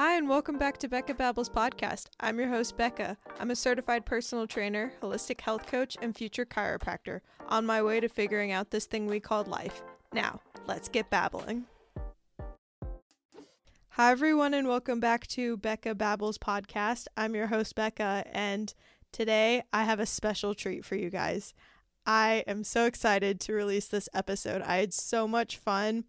Hi, and welcome back to Becca Babbles podcast. I'm your host, Becca. I'm a certified personal trainer, holistic health coach, and future chiropractor on my way to figuring out this thing we called life. Now, let's get babbling. Hi, everyone, and welcome back to Becca Babbles podcast. I'm your host, Becca, and today I have a special treat for you guys. I am so excited to release this episode. I had so much fun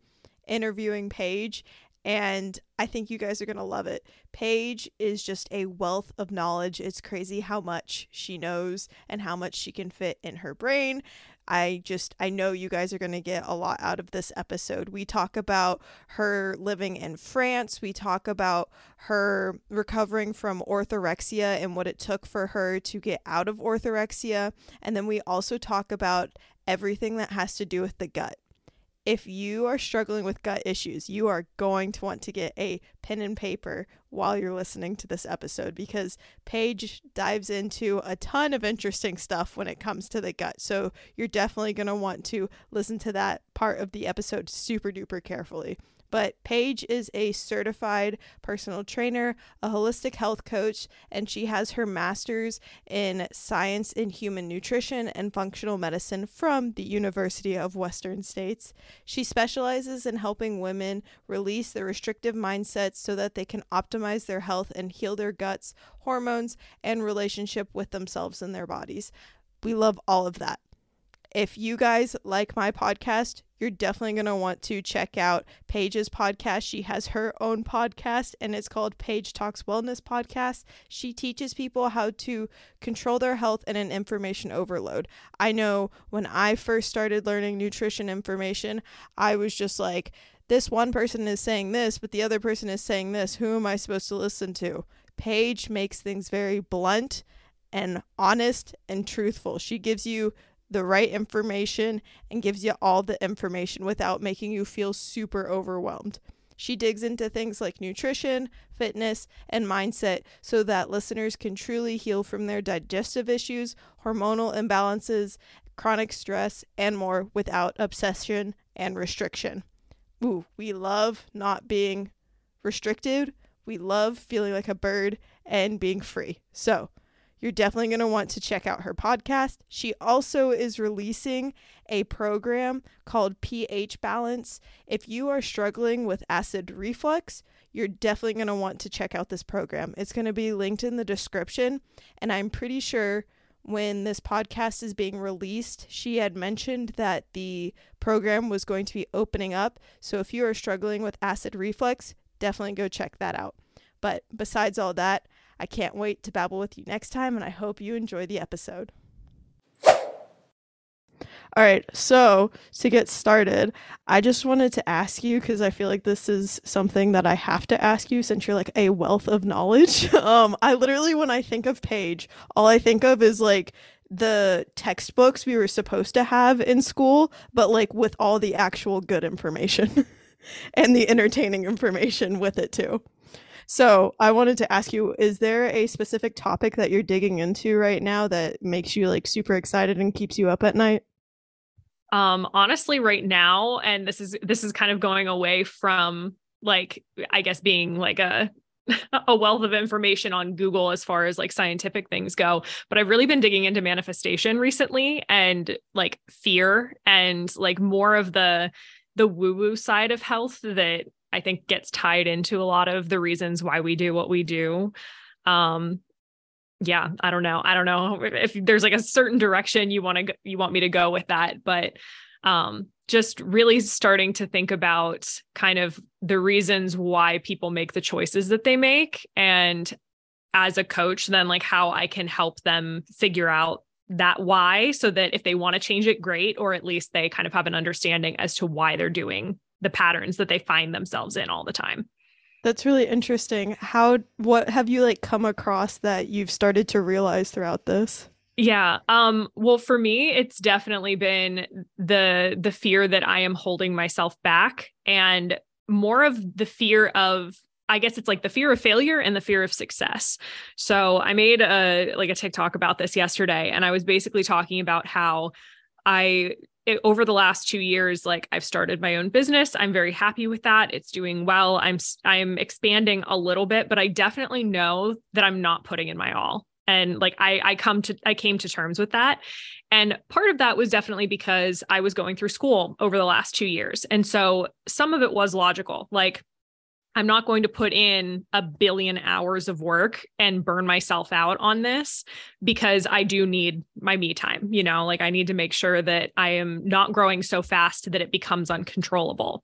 interviewing Paige, and I think you guys are going to love it. Paige is just a wealth of knowledge. It's crazy how much she knows and how much she can fit in her brain. I just, I know you guys are going to get a lot out of this episode. We talk about her living in France. We talk about her recovering from orthorexia and what it took for her to get out of orthorexia. And then we also talk about everything that has to do with the gut if you are struggling with gut issues, you are going to want to get a pen and paper while you're listening to this episode because Paige dives into a ton of interesting stuff when it comes to the gut. So you're definitely going to want to listen to that part of the episode super duper carefully. But Paige is a certified personal trainer, a holistic health coach, and she has her master's in science in human nutrition and functional medicine from the University of Western States. She specializes in helping women release the restrictive mindsets so that they can optimize their health and heal their guts, hormones, and relationship with themselves and their bodies. We love all of that. If you guys like my podcast, you're definitely going to want to check out Paige's podcast. She has her own podcast and it's called Paige Talks Wellness Podcast. She teaches people how to control their health in an information overload. I know when I first started learning nutrition information, I was just like, this one person is saying this, but the other person is saying this. Who am I supposed to listen to? Paige makes things very blunt and honest and truthful. She gives you the right information and gives you all the information without making you feel super overwhelmed. She digs into things like nutrition, fitness, and mindset so that listeners can truly heal from their digestive issues, hormonal imbalances, chronic stress, and more without obsession and restriction. Ooh, we love not being restricted. We love feeling like a bird and being free. So, you're definitely going to want to check out her podcast. She also is releasing a program called pH Balance. If you are struggling with acid reflux, you're definitely going to want to check out this program. It's going to be linked in the description. And I'm pretty sure when this podcast is being released, she had mentioned that the program was going to be opening up. So if you are struggling with acid reflux, definitely go check that out. But besides all that, I can't wait to babble with you next time, and I hope you enjoy the episode. All right, so to get started, I just wanted to ask you because I feel like this is something that I have to ask you since you're like a wealth of knowledge. um, I literally, when I think of Paige, all I think of is like the textbooks we were supposed to have in school, but like with all the actual good information and the entertaining information with it too. So I wanted to ask you: Is there a specific topic that you're digging into right now that makes you like super excited and keeps you up at night? Um, honestly, right now, and this is this is kind of going away from like I guess being like a a wealth of information on Google as far as like scientific things go. But I've really been digging into manifestation recently and like fear and like more of the the woo woo side of health that I think gets tied into a lot of the reasons why we do what we do. Um, yeah, I don't know. I don't know if there's like a certain direction you want to you want me to go with that, but um, just really starting to think about kind of the reasons why people make the choices that they make and as a coach then like how I can help them figure out that why so that if they want to change it great or at least they kind of have an understanding as to why they're doing the patterns that they find themselves in all the time. That's really interesting. How what have you like come across that you've started to realize throughout this? Yeah. Um well for me it's definitely been the the fear that I am holding myself back and more of the fear of I guess it's like the fear of failure and the fear of success. So I made a like a TikTok about this yesterday and I was basically talking about how I it, over the last two years, like I've started my own business. I'm very happy with that. It's doing well. I'm I'm expanding a little bit, but I definitely know that I'm not putting in my all. And like I I come to I came to terms with that. And part of that was definitely because I was going through school over the last two years. And so some of it was logical. Like I'm not going to put in a billion hours of work and burn myself out on this because I do need my me time. You know, like I need to make sure that I am not growing so fast that it becomes uncontrollable.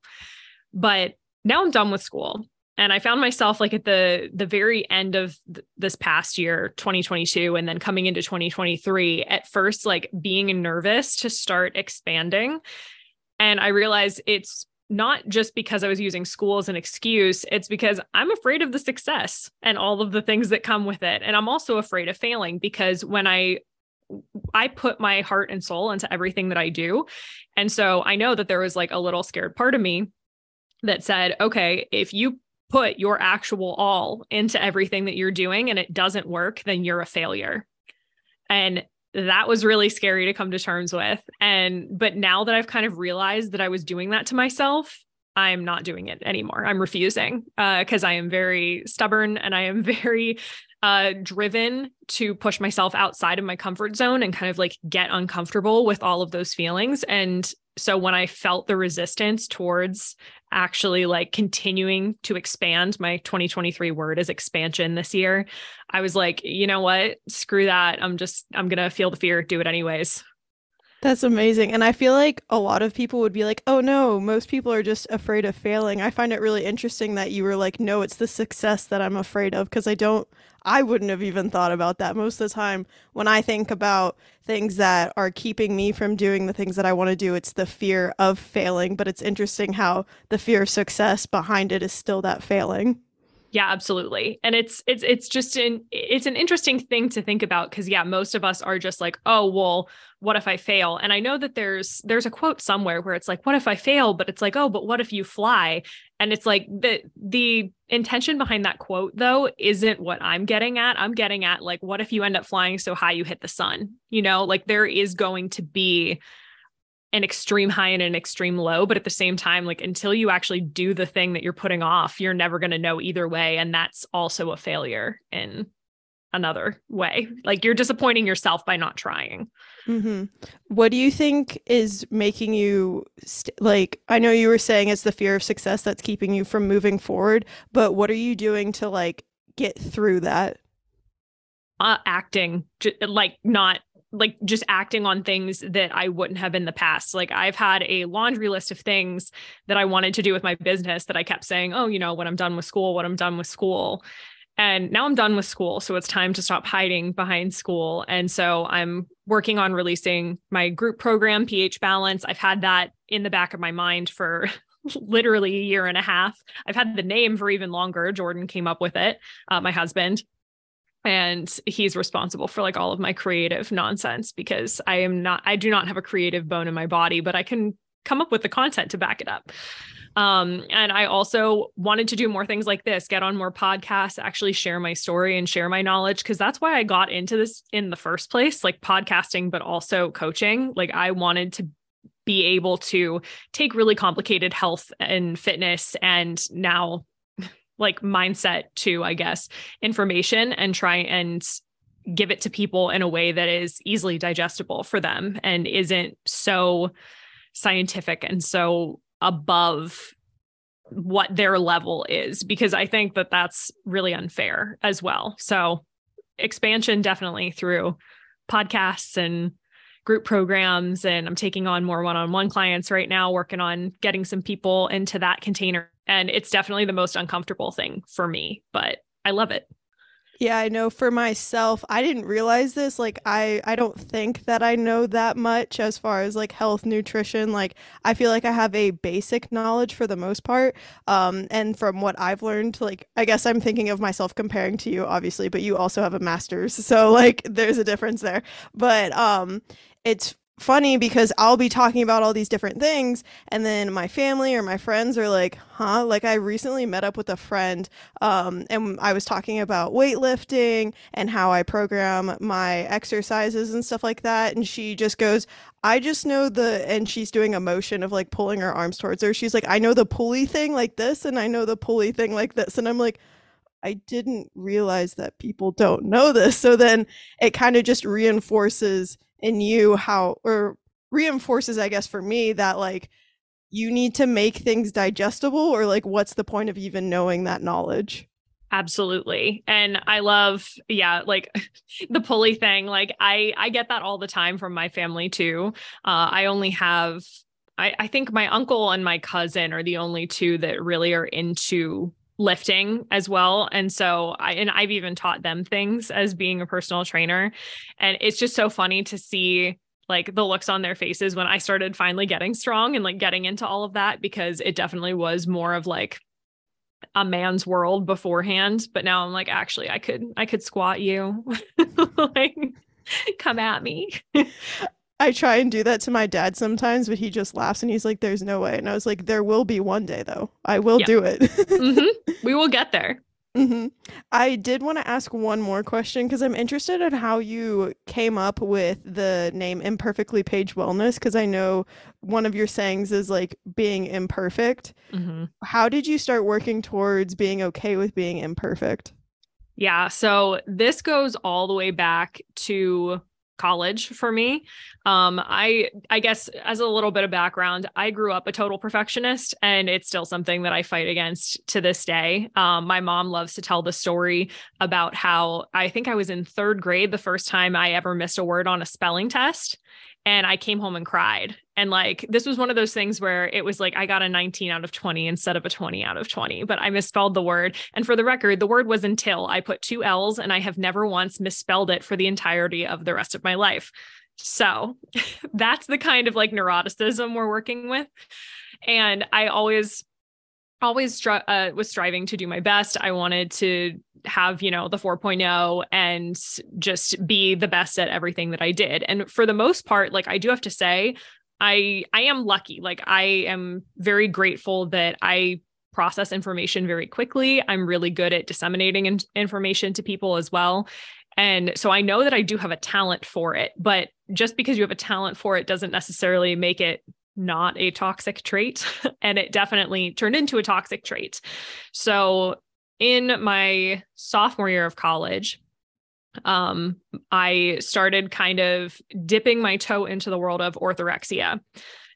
But now I'm done with school and I found myself like at the the very end of th- this past year 2022 and then coming into 2023 at first like being nervous to start expanding and I realized it's not just because I was using school as an excuse, it's because I'm afraid of the success and all of the things that come with it. And I'm also afraid of failing because when I I put my heart and soul into everything that I do. And so I know that there was like a little scared part of me that said, okay, if you put your actual all into everything that you're doing and it doesn't work, then you're a failure. And that was really scary to come to terms with. And, but now that I've kind of realized that I was doing that to myself, I'm not doing it anymore. I'm refusing because uh, I am very stubborn and I am very uh, driven to push myself outside of my comfort zone and kind of like get uncomfortable with all of those feelings. And so when I felt the resistance towards actually like continuing to expand, my 2023 word is expansion this year, I was like, you know what? Screw that. I'm just, I'm to feel the fear, do it anyways. That's amazing. And I feel like a lot of people would be like, oh no, most people are just afraid of failing. I find it really interesting that you were like, no, it's the success that I'm afraid of because I don't, I wouldn't have even thought about that. Most of the time, when I think about things that are keeping me from doing the things that I want to do, it's the fear of failing. But it's interesting how the fear of success behind it is still that failing. Yeah, absolutely. And it's it's it's just an it's an interesting thing to think about because yeah, most of us are just like, "Oh, well, what if I fail?" And I know that there's there's a quote somewhere where it's like, "What if I fail?" but it's like, "Oh, but what if you fly?" And it's like the the intention behind that quote though isn't what I'm getting at. I'm getting at like what if you end up flying so high you hit the sun? You know, like there is going to be an extreme high and an extreme low but at the same time like until you actually do the thing that you're putting off you're never going to know either way and that's also a failure in another way. Like you're disappointing yourself by not trying. Mm-hmm. what do you think is making you st- like i know you were saying it's the fear of success that's keeping you from moving forward but what are you doing to like get through that? Uh, acting like not like just acting on things that I wouldn't have in the past. Like I've had a laundry list of things that I wanted to do with my business that I kept saying, oh, you know, when I'm done with school, when I'm done with school. And now I'm done with school. So it's time to stop hiding behind school. And so I'm working on releasing my group program, pH Balance. I've had that in the back of my mind for literally a year and a half. I've had the name for even longer. Jordan came up with it, uh, my husband and he's responsible for like all of my creative nonsense because I am not I do not have a creative bone in my body but I can come up with the content to back it up. Um, and I also wanted to do more things like this, get on more podcasts, actually share my story and share my knowledge because that's why I got into this in the first place, like podcasting but also coaching. Like I wanted to be able to take really complicated health and fitness and now like mindset to, I guess, information and try and give it to people in a way that is easily digestible for them and isn't so scientific and so above what their level is because I think that that's really unfair as well. So expansion definitely through podcasts and group programs and I'm taking on more one-on-one clients right now working on getting some people into that container and it's definitely the most uncomfortable thing for me, but I love it. Yeah, I know for myself, I didn't realize this. Like I I don't think that I know that much as far as like health nutrition. Like I feel like I have a basic knowledge for the most part. Um and from what I've learned, like I guess I'm thinking of myself comparing to you obviously, but you also have a masters. So like there's a difference there. But um it's funny because I'll be talking about all these different things and then my family or my friends are like, "Huh?" Like I recently met up with a friend um and I was talking about weightlifting and how I program my exercises and stuff like that and she just goes, "I just know the and she's doing a motion of like pulling her arms towards her. She's like, "I know the pulley thing like this and I know the pulley thing like this." And I'm like, I didn't realize that people don't know this. So then it kind of just reinforces in you how or reinforces i guess for me that like you need to make things digestible or like what's the point of even knowing that knowledge? Absolutely and i love yeah like the pulley thing like i i get that all the time from my family too uh i only have I, I think my uncle and my cousin are the only two that really are into lifting as well. And so i and i've even taught them things as being a personal trainer. And it's just so funny to see like the looks on their faces when i started finally getting strong and like getting into all of that because it definitely was more of like a man's world beforehand. But now i'm like actually i could i could squat you. Like come at me I try and do that to my dad sometimes, but he just laughs and he's like, "There's no way." And I was like, "There will be one day, though. I will do it. mm-hmm. We will get there." Mm-hmm. I did want to ask one more question because I'm interested in how you came up with the name Imperfectly Paige Wellness. Because I know one of your sayings is like being imperfect. Mm-hmm. How did you start working towards being okay with being imperfect? Yeah, so this goes all the way back to college for me. Um, I I guess as a little bit of background, I grew up a total perfectionist, and it's still something that I fight against to this day. Um, my mom loves to tell the story about how I think I was in third grade the first time I ever missed a word on a spelling test, and I came home and cried. And like this was one of those things where it was like I got a 19 out of 20 instead of a 20 out of 20, but I misspelled the word. And for the record, the word was until I put two L's and I have never once misspelled it for the entirety of the rest of my life. So that's the kind of like neuroticism we're working with. And I always always uh, was striving to do my best. I wanted to have, you know, the 4.0 and just be the best at everything that I did. And for the most part, like I do have to say, I I am lucky. Like I am very grateful that I process information very quickly. I'm really good at disseminating in- information to people as well. And so I know that I do have a talent for it, but just because you have a talent for it doesn't necessarily make it not a toxic trait. and it definitely turned into a toxic trait. So in my sophomore year of college, um, I started kind of dipping my toe into the world of orthorexia.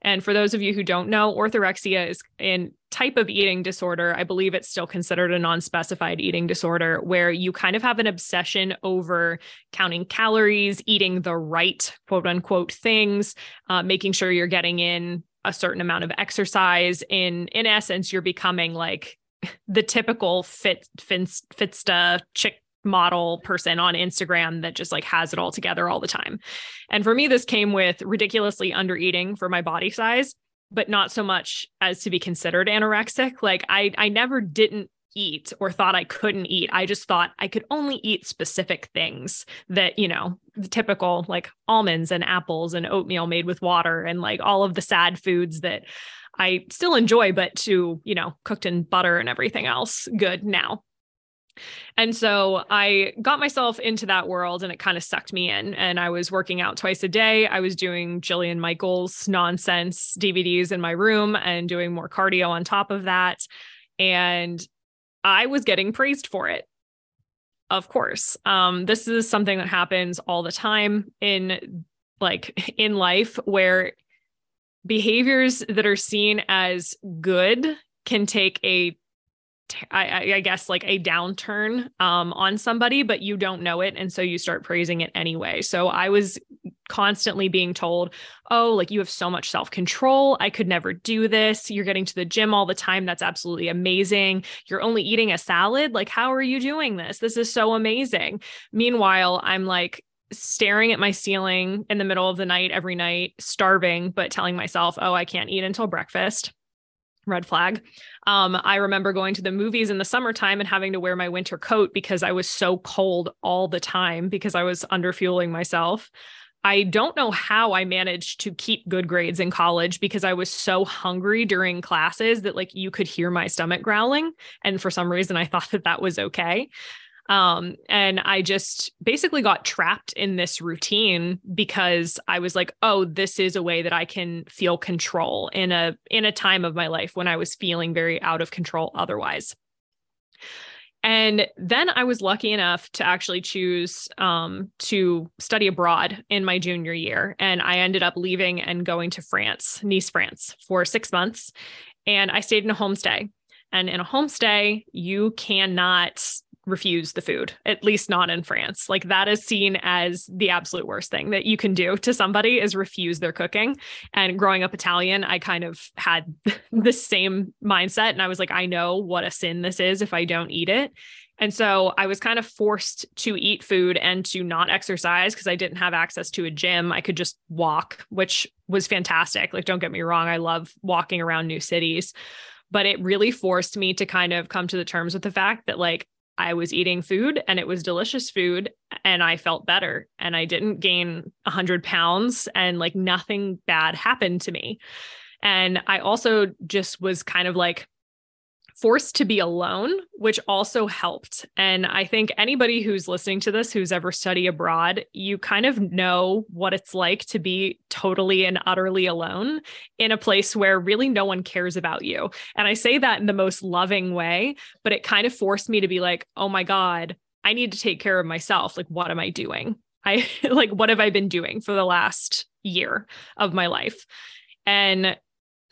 And for those of you who don't know, orthorexia is a type of eating disorder. I believe it's still considered a non specified eating disorder where you kind of have an obsession over counting calories, eating the right quote unquote things, uh, making sure you're getting in a certain amount of exercise. In in essence, you're becoming like the typical fit fitsta chick model person on Instagram that just like has it all together all the time. And for me, this came with ridiculously under eating for my body size, but not so much as to be considered anorexic. Like I I never didn't eat or thought I couldn't eat. I just thought I could only eat specific things that, you know, the typical like almonds and apples and oatmeal made with water and like all of the sad foods that I still enjoy, but to, you know, cooked in butter and everything else good now. And so I got myself into that world and it kind of sucked me in. And I was working out twice a day. I was doing Jillian Michaels nonsense DVDs in my room and doing more cardio on top of that. And I was getting praised for it. Of course. Um, this is something that happens all the time in like in life where behaviors that are seen as good can take a I, I, guess like a downturn um, on somebody, but you don't know it. And so you start praising it anyway. So I was constantly being told, oh, like you have so much self control. I could never do this. You're getting to the gym all the time. That's absolutely amazing. You're only eating a salad. Like, how are you doing this? This is so amazing. Meanwhile, I'm like, staring at my ceiling in the middle of the night every night, starving, but telling myself, oh, I can't eat until breakfast red flag. Um, I remember going to the movies in the summertime and having to wear my winter coat because I was so cold all the time because I was underfueling myself. I don't know how I managed to keep good grades in college because I was so hungry during classes that like you could hear my stomach growling. And for some reason, I thought that that was okay. Um, and I just basically got trapped in this routine because I was like, oh, this is a way that I can feel control in a in a time of my life when I was feeling very out of control otherwise. And then I was lucky enough to actually choose um, to study abroad in my junior year. And I ended up leaving and going to France, Nice, France, for six months. And I stayed in a homestay. And in a homestay, you cannot refuse the food, at least not in France. Like that is seen as the absolute worst thing that you can do to somebody is refuse their cooking. And growing up Italian, I kind of had the same mindset. And I was like, I know what a sin this is if I don't eat it. And so I was kind of forced to eat food and to not exercise because I didn't have access to a gym. I could just walk, which was fantastic. Like, don't get me wrong, I love walking around new cities but it really forced me to kind of come to the terms with the fact that like I was eating food and it was delicious food and I felt better and I didn't gain 100 pounds and like nothing bad happened to me. And I also just was kind of like forced to be alone, which also helped. And I think anybody who's listening to this who's ever studied abroad, you kind of know what it's like to be totally and utterly alone in a place where really no one cares about you. And I say that in the most loving way, but it kind of forced me to be like, oh my God, I need to take care of myself. Like, what am I doing? I like, what have I been doing for the last year of my life? And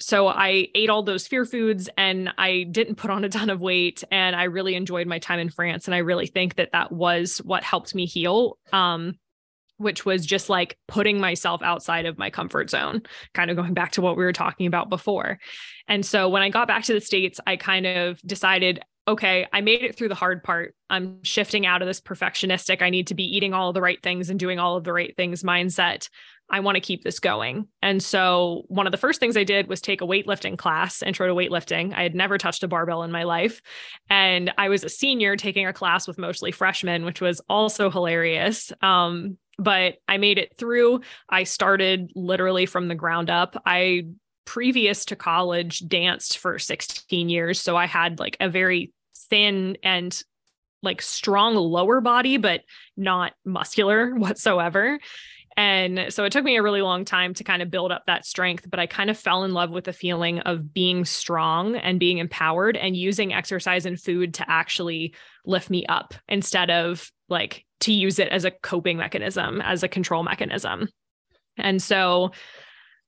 so I ate all those fear foods and I didn't put on a ton of weight and I really enjoyed my time in France and I really think that that was what helped me heal um which was just like putting myself outside of my comfort zone, kind of going back to what we were talking about before. And so when I got back to the States, I kind of decided okay, I made it through the hard part. I'm shifting out of this perfectionistic, I need to be eating all the right things and doing all of the right things mindset. I want to keep this going. And so one of the first things I did was take a weightlifting class, intro to weightlifting. I had never touched a barbell in my life. And I was a senior taking a class with mostly freshmen, which was also hilarious. Um, but I made it through. I started literally from the ground up. I previous to college danced for 16 years. So I had like a very thin and like strong lower body, but not muscular whatsoever. And so it took me a really long time to kind of build up that strength, but I kind of fell in love with the feeling of being strong and being empowered and using exercise and food to actually lift me up instead of like to use it as a coping mechanism, as a control mechanism. And so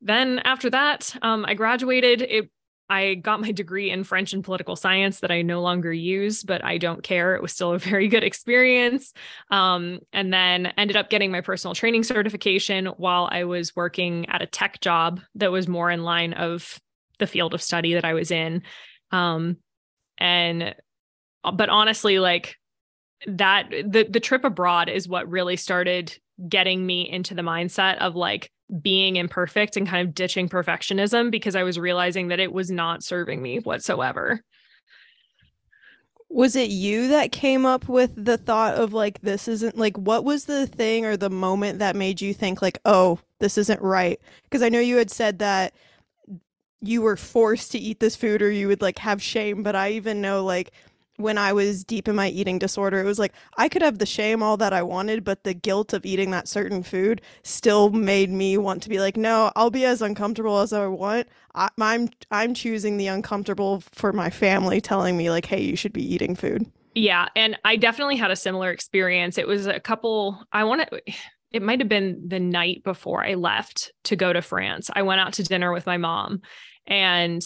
then after that, um, I graduated. It I got my degree in French and political science that I no longer use, but I don't care. It was still a very good experience. Um, and then ended up getting my personal training certification while I was working at a tech job that was more in line of the field of study that I was in. Um, and but honestly, like that the the trip abroad is what really started getting me into the mindset of like being imperfect and kind of ditching perfectionism because I was realizing that it was not serving me whatsoever. Was it you that came up with the thought of like, this isn't like, what was the thing or the moment that made you think, like, oh, this isn't right? Because I know you had said that you were forced to eat this food or you would like have shame, but I even know like, when I was deep in my eating disorder, it was like I could have the shame all that I wanted, but the guilt of eating that certain food still made me want to be like, no, I'll be as uncomfortable as I want. I, I'm I'm choosing the uncomfortable for my family telling me like, hey, you should be eating food. Yeah, and I definitely had a similar experience. It was a couple. I want to. It might have been the night before I left to go to France. I went out to dinner with my mom, and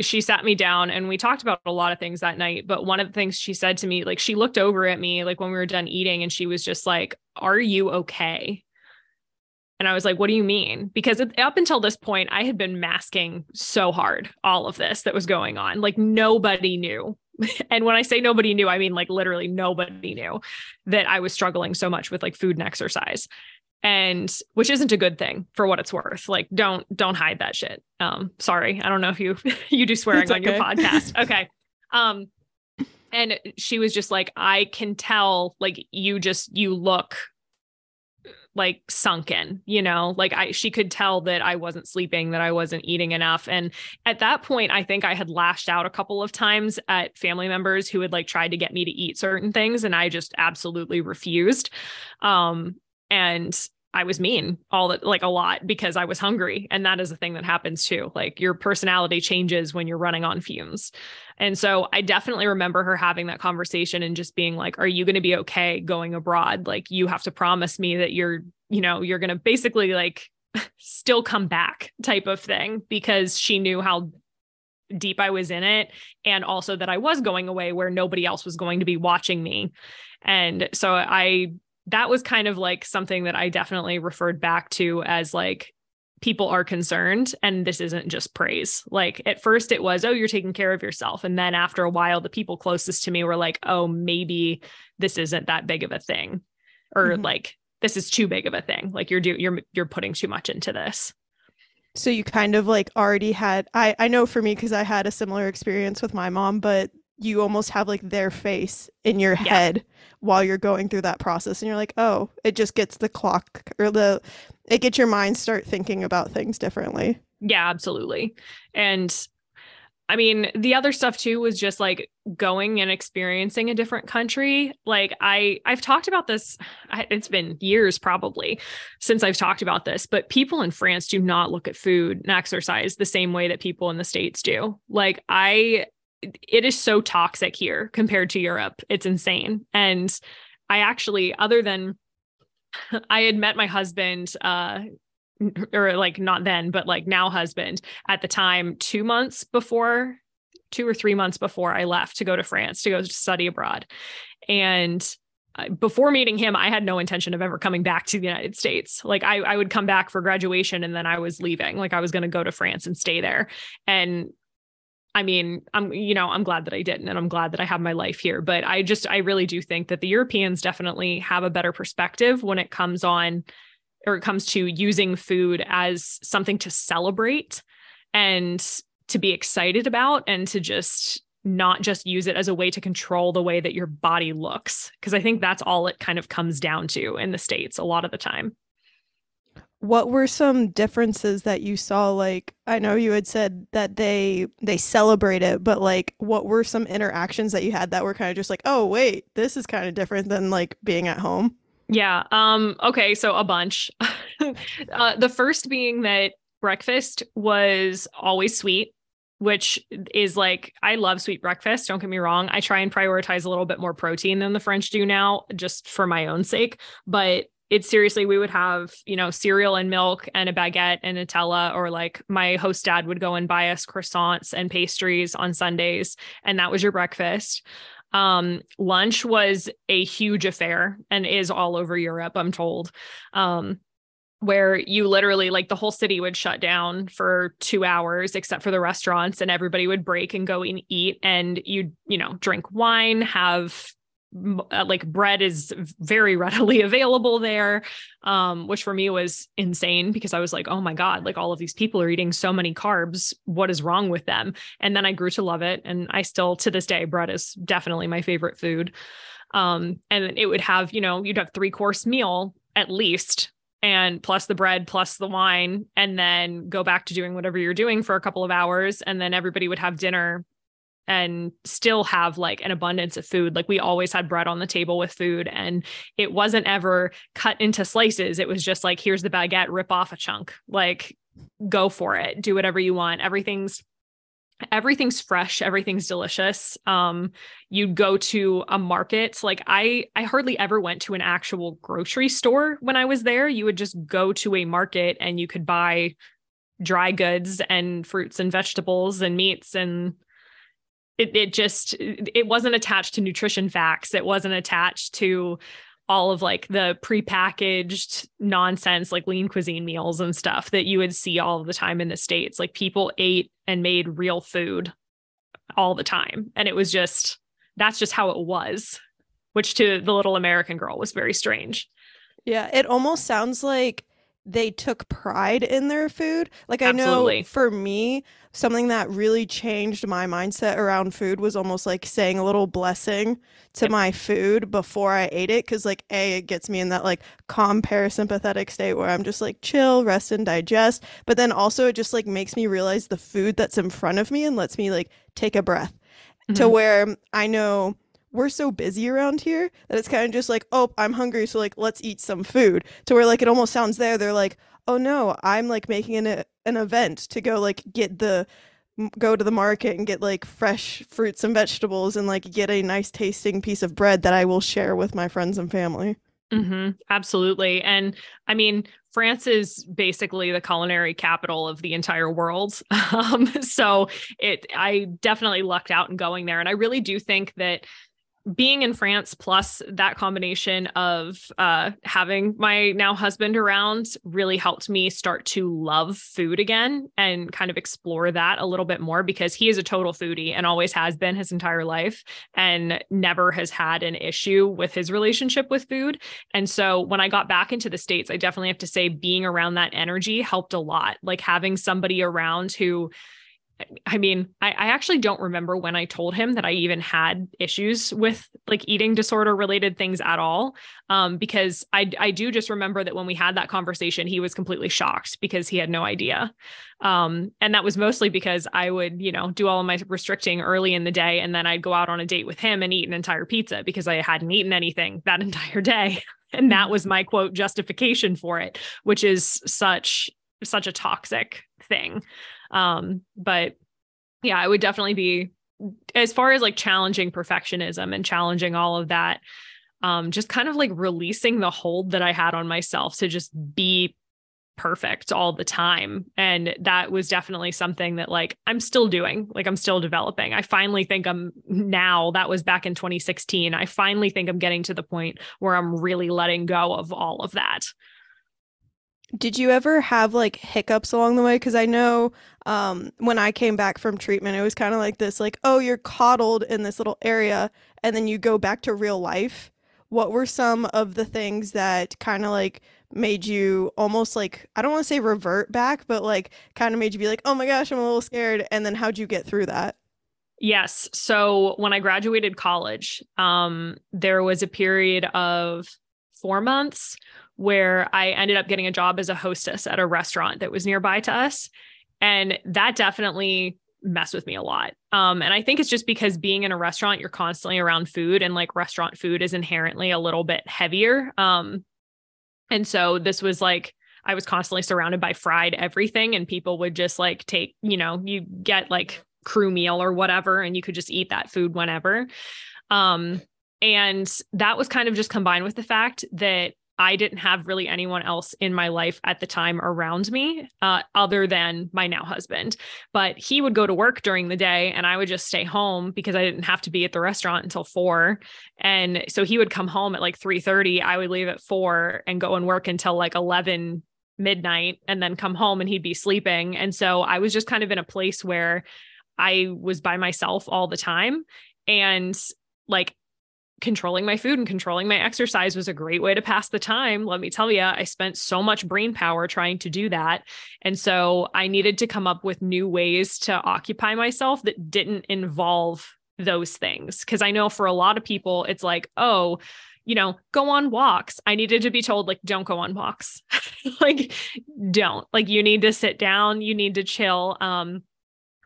she sat me down and we talked about a lot of things that night. But one of the things she said to me, like she looked over at me, like when we were done eating, and she was just like, Are you okay? And I was like, What do you mean? Because up until this point, I had been masking so hard all of this that was going on. Like nobody knew. and when I say nobody knew, I mean like literally nobody knew that I was struggling so much with like food and exercise and which isn't a good thing for what it's worth. Like don't don't hide that shit. Um sorry. I don't know if you you do swearing okay. on your podcast. Okay. Um and she was just like i can tell like you just you look like sunken you know? Like i she could tell that i wasn't sleeping that i wasn't eating enough. And at that point i think i had lashed out a couple of times at family members who had like tried to get me to eat certain things and i just absolutely refused. Um and I was mean all that like a lot because I was hungry. And that is a thing that happens too. Like your personality changes when you're running on fumes. And so I definitely remember her having that conversation and just being like, Are you going to be okay going abroad? Like, you have to promise me that you're, you know, you're going to basically like still come back type of thing because she knew how deep I was in it. And also that I was going away where nobody else was going to be watching me. And so I, that was kind of like something that I definitely referred back to as like, people are concerned and this isn't just praise. Like at first it was, oh, you're taking care of yourself. And then after a while, the people closest to me were like, oh, maybe this isn't that big of a thing. Or mm-hmm. like this is too big of a thing. Like you're do you're you're putting too much into this. So you kind of like already had I I know for me because I had a similar experience with my mom, but you almost have like their face in your yeah. head while you're going through that process and you're like oh it just gets the clock or the it gets your mind start thinking about things differently. Yeah absolutely. And i mean the other stuff too was just like going and experiencing a different country. Like i i've talked about this it's been years probably since i've talked about this but people in france do not look at food and exercise the same way that people in the states do. Like i it is so toxic here compared to Europe. It's insane. And I actually, other than I had met my husband, uh, or like not then, but like now husband at the time, two months before, two or three months before I left to go to France to go to study abroad. And uh, before meeting him, I had no intention of ever coming back to the United States. Like I, I would come back for graduation and then I was leaving. Like I was going to go to France and stay there. And I mean, I'm, you know, I'm glad that I didn't, and I'm glad that I have my life here. But I just, I really do think that the Europeans definitely have a better perspective when it comes on, or it comes to using food as something to celebrate and to be excited about, and to just not just use it as a way to control the way that your body looks. Because I think that's all it kind of comes down to in the States a lot of the time what were some differences that you saw like i know you had said that they they celebrate it but like what were some interactions that you had that were kind of just like oh wait this is kind of different than like being at home yeah um okay so a bunch uh, the first being that breakfast was always sweet which is like I love sweet breakfast. Don't get me wrong. I try and prioritize a little bit more protein than the French do now, just for my own sake. But it's seriously we would have you know cereal and milk and a baguette and nutella or like my host dad would go and buy us croissants and pastries on sundays and that was your breakfast. Um, lunch was a huge affair and is all over europe i'm told. Um, where you literally like the whole city would shut down for two hours except for the restaurants and everybody would break and go and eat and you'd you know drink wine have like bread is very readily available there um, which for me was insane because i was like oh my god like all of these people are eating so many carbs. What is wrong with them? And then i grew to love it and i still to this day bread is definitely my favorite food. Um, and it would have you know you'd have three course meal at least and plus the bread plus the wine and then go back to doing whatever you're doing for a couple of hours and then everybody would have dinner and still have like an abundance of food. Like we always had bread on the table with food and it wasn't ever cut into slices. It was just like, here's the baguette, rip off a chunk, like go for it, do whatever you want. Everything's everything's fresh everything's delicious um you'd go to a market like i i hardly ever went to an actual grocery store when i was there you would just go to a market and you could buy dry goods and fruits and vegetables and meats and it, it just it wasn't attached to nutrition facts. It wasn't attached to all of like the prepackaged nonsense like lean cuisine meals and stuff that you would see all the time in the states. Like people ate and made real food all the time. And it was just that's just how it was which to the little american girl was very strange. Yeah it almost sounds like they took pride in their food. Like I Absolutely. know for me, something that really changed my mindset around food was almost like saying a little blessing to Yep. my food before I ate it cuz like a it gets me in that like calm parasympathetic state where I'm just like chill, rest and digest, but then also it just like makes me realize the food that's in front of me and lets me like take a breath to Mhm. where I know we're so busy around here that it's kind of just like, oh, I'm hungry, so like let's eat some food. To where like it almost sounds there, they're like, oh no, I'm like making an an event to go like get the go to the market and get like fresh fruits and vegetables and like get a nice tasting piece of bread that I will share with my friends and family. hmm absolutely. And I mean, France is basically the culinary capital of the entire world. Um, so it, I definitely lucked out in going there. And I really do think that being in France plus that combination of uh, having my now husband around really helped me start to love food again and kind of explore that a little bit more because he is a total foodie and always has been his entire life and never has had an issue with his relationship with food. And so when I got back into the States, I definitely have to say being around that energy helped a lot. Like having somebody around who, I mean, I, I actually don't remember when I told him that I even had issues with like eating disorder related things at all. Um, because I I do just remember that when we had that conversation, he was completely shocked because he had no idea. Um, and that was mostly because I would, you know, do all of my restricting early in the day and then I'd go out on a date with him and eat an entire pizza because I hadn't eaten anything that entire day. And that was my quote justification for it, which is such such a toxic thing. Um, but yeah, I would definitely be as far as like challenging perfectionism and challenging all of that, um, just kind of like releasing the hold that I had on myself to just be perfect all the time. And that was definitely something that like I'm still doing, like I'm still developing. I finally think I'm now, that was back in 2016. I finally think I'm getting to the point where I'm really letting go of all of that. Did you ever have like hiccups along the way? Because I know um, when I came back from treatment, it was kind of like this like, oh, you're coddled in this little area, and then you go back to real life. What were some of the things that kind of like made you almost like, I don't want to say revert back, but like kind of made you be like, oh my gosh, I'm a little scared. And then how'd you get through that? Yes. So when I graduated college, um, there was a period of four months where I ended up getting a job as a hostess at a restaurant that was nearby to us. And that definitely messed with me a lot. Um, and I think it's just because being in a restaurant, you're constantly around food and like restaurant food is inherently a little bit heavier. Um, and so this was like, I was constantly surrounded by fried everything, and people would just like take, you know, you get like crew meal or whatever, and you could just eat that food whenever. Um, and that was kind of just combined with the fact that I didn't have really anyone else in my life at the time around me, uh, other than my now husband. But he would go to work during the day, and I would just stay home because I didn't have to be at the restaurant until four. And so he would come home at like three thirty. I would leave at four and go and work until like eleven midnight, and then come home, and he'd be sleeping. And so I was just kind of in a place where I was by myself all the time, and like controlling my food and controlling my exercise was a great way to pass the time. Let me tell you, I spent so much brain power trying to do that. And so I needed to come up with new ways to occupy myself that didn't involve those things. Cause I know for a lot of people, it's like, oh, you know, go on walks. I needed to be told, like, don't go on walks. like, don't. Like, you need to sit down, you need to chill. Um,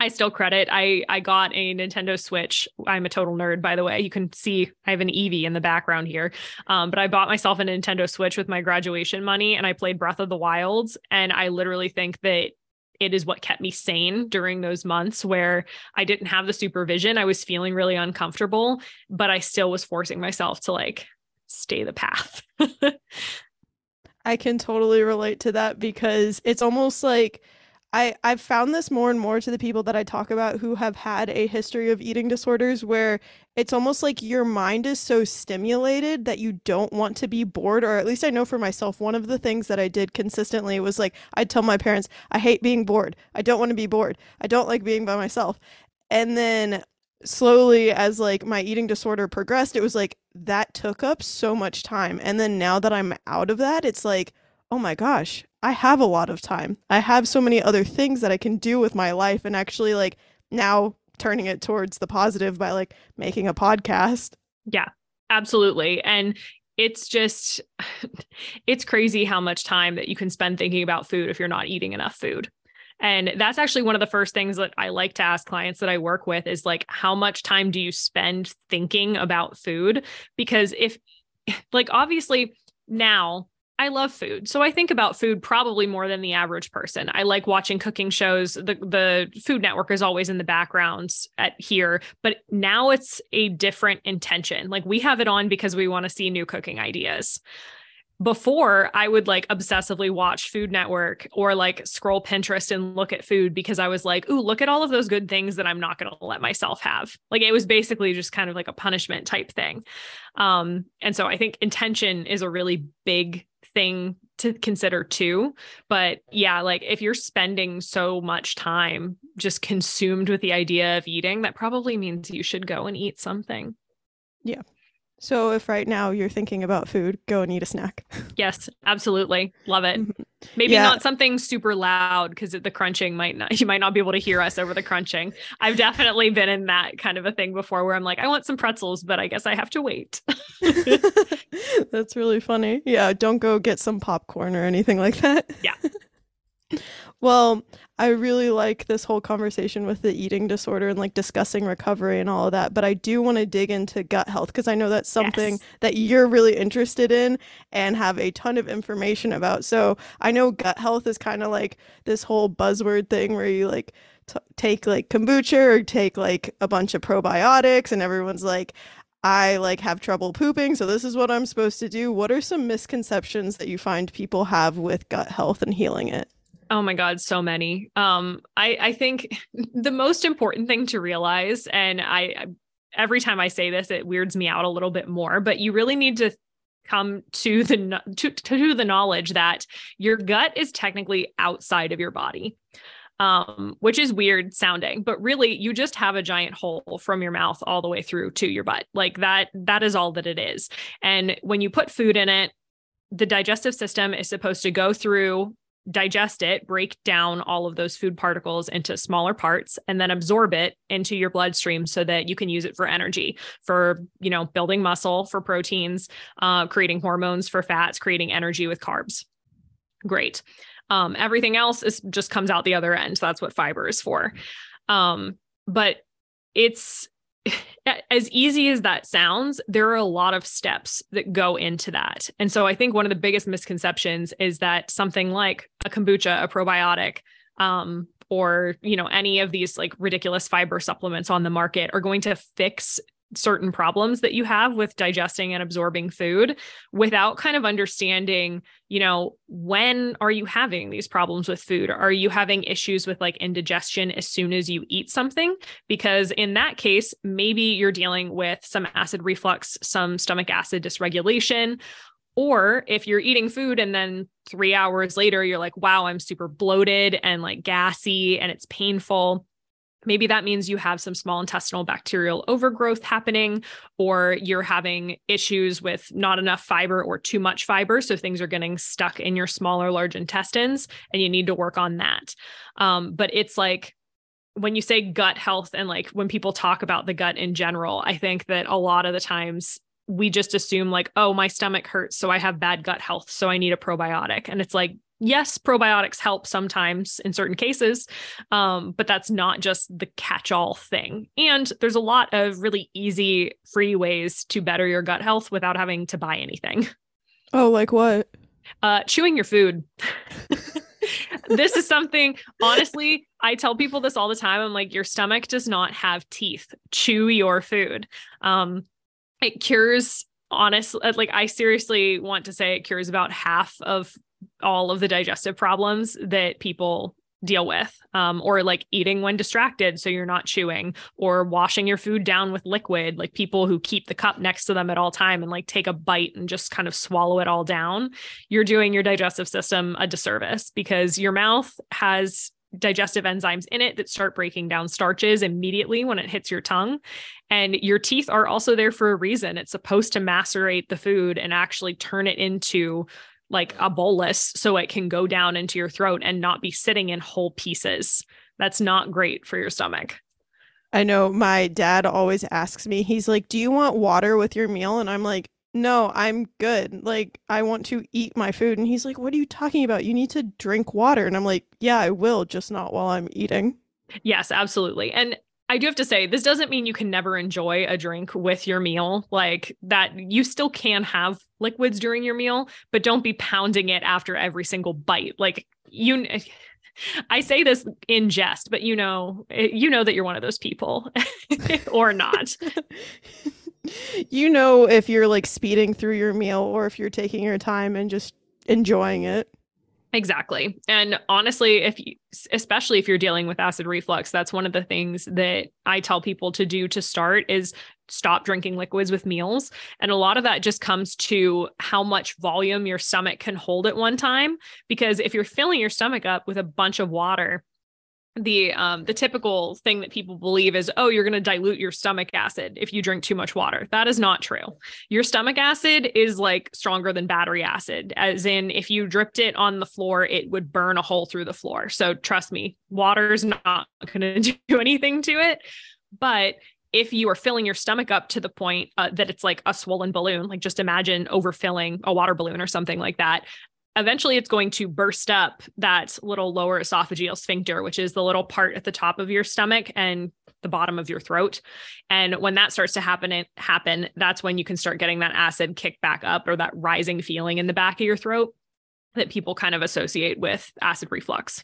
I still credit. I I got a Nintendo Switch. I'm a total nerd, by the way. You can see I have an Eevee in the background here. Um, but I bought myself a Nintendo Switch with my graduation money, and I played Breath of the Wilds. And I literally think that it is what kept me sane during those months where I didn't have the supervision. I was feeling really uncomfortable, but I still was forcing myself to like stay the path. I can totally relate to that because it's almost like I, I've found this more and more to the people that I talk about who have had a history of eating disorders where it's almost like your mind is so stimulated that you don't want to be bored. Or at least I know for myself, one of the things that I did consistently was like, I'd tell my parents, I hate being bored. I don't want to be bored. I don't like being by myself. And then slowly as like my eating disorder progressed it was like that took up so much time and then now that i'm out of that it's like oh my gosh, I have a lot of time. I have so many other things that I can do with my life and actually like now turning it towards the positive by like making a podcast. Yeah, absolutely. And it's just it's crazy how much time that you can spend thinking about food if you're not eating enough food. And that's actually one of the first things that I like to ask clients that I work with is like, how much time do you spend thinking about food? Because if, like, obviously now I love food. So I think about food probably more than the average person. I like watching cooking shows. The the Food Network is always in the background at here, but now it's a different intention. Like we have it on because we want to see new cooking ideas before I would like obsessively watch Food Network or like scroll Pinterest and look at food because I was like, ooh, look at all of those good things that I'm not going to let myself have. Like it was basically just kind of like a punishment type thing. Um, and so I think intention is a really big thing to consider too. But yeah, like if you're spending so much time just consumed with the idea of eating, that probably means you should go and eat something. Yeah. So if right now you're thinking about food, go and eat a snack. Yes, absolutely. Love it. Mm-hmm. Maybe yeah. not something super loud because the crunching might not you might not be able to hear us over the crunching. I've definitely been in that kind of a thing before where I'm like, I want some pretzels, but I guess I have to wait. That's really funny. Yeah, don't go get some popcorn or anything like that. Yeah. Well, I really like this whole conversation with the eating disorder and like discussing recovery and all of that. But I do want to dig into gut health because I know that's something yes. that you're really interested in and have a ton of information about. So I know gut health is kind of like this whole buzzword thing where you like t- take like kombucha or take like a bunch of probiotics and everyone's like, I like have trouble pooping, so this is what I'm supposed to do. What are some misconceptions that you find people have with gut health and healing it? Oh my God, so many. Um, I, I think the most important thing to realize, and I every time I say this, it weirds me out a little bit more, but you really need to come to the to, to the knowledge that your gut is technically outside of your body um, which is weird sounding, but really you just have a giant hole from your mouth all the way through to your butt. Like that, that is all that it is. And when you put food in it, the digestive system is supposed to go through digest it, break down all of those food particles into smaller parts, and then absorb it into your bloodstream so that you can use it for energy, for you know, building muscle, for proteins, uh, creating hormones, for fats, creating energy with carbs. Great. Um, everything else is just comes out the other end. So that's what fiber is for. Um, but it's as easy as that sounds, there are a lot of steps that go into that. And so I think one of the biggest misconceptions is that something like a kombucha, a probiotic, um, or you know any of these like ridiculous fiber supplements on the market are going to fix certain problems that you have with digesting and absorbing food without kind of understanding, you know, when are you having these problems with food? Are you having issues with like indigestion as soon as you eat something? Because in that case, maybe you're dealing with some acid reflux, some stomach acid dysregulation. Or if you're eating food and then three hours later, you're like, wow, I'm super bloated and like gassy and it's painful Maybe that means you have some small intestinal bacterial overgrowth happening, or you're having issues with not enough fiber or too much fiber. So things are getting stuck in your small or large intestines, and you need to work on that. Um, but it's like, when you say gut health and like when people talk about the gut in general, I think that a lot of the times we just assume like, oh, my stomach hurts, so I have bad gut health, so I need a probiotic. And it's like, yes, probiotics help sometimes in certain cases, um, but that's not just the catch all thing. And there's a lot of really easy, free ways to better your gut health without having to buy anything. Oh, like what? Uh, chewing your food. this is something, honestly, I tell people this all the time. I'm like, your stomach does not have teeth. Chew your food. Um, it cures honestly like i seriously want to say it cures about half of all of the digestive problems that people deal with um, or like eating when distracted so you're not chewing or washing your food down with liquid like people who keep the cup next to them at all time and like take a bite and just kind of swallow it all down you're doing your digestive system a disservice because your mouth has digestive enzymes in it that start breaking down starches immediately when it hits your tongue and your teeth are also there for a reason. It's supposed to macerate the food and actually turn it into like a bolus so it can go down into your throat and not be sitting in whole pieces. That's not great for your stomach. I know my dad always asks me, he's like, Do you want water with your meal? And I'm like, No, I'm good. Like, I want to eat my food. And he's like, What are you talking about? You need to drink water. And I'm like, Yeah, I will, just not while I'm eating. Yes, absolutely. And I do have to say, this doesn't mean you can never enjoy a drink with your meal. Like that, you still can have liquids during your meal, but don't be pounding it after every single bite. Like you, I say this in jest, but you know, eh, you know that you're one of those people or not. you know, if you're like speeding through your meal or if you're taking your time and just enjoying it. Exactly. And honestly, if you, especially if you're dealing with acid reflux, that's one of the things that I tell people to do to start is stop drinking liquids with meals. And a lot of that just comes to how much volume your stomach can hold at one time because if you're filling your stomach up with a bunch of water, the um the typical thing that people believe is oh you're going to dilute your stomach acid if you drink too much water. That is not true. Your stomach acid is like stronger than battery acid as in if you dripped it on the floor it would burn a hole through the floor. So trust me water is not going to do anything to it. But if you are filling your stomach up to the point uh, that it's like a swollen balloon, like just imagine overfilling a water balloon or something like that, eventually it's going to burst up that little lower esophageal sphincter, which is the little part at the top of your stomach and the bottom of your throat. And when that starts to happen, it happen, that's when you can start getting that acid kick back up or that rising feeling in the back of your throat that people kind of associate with acid reflux.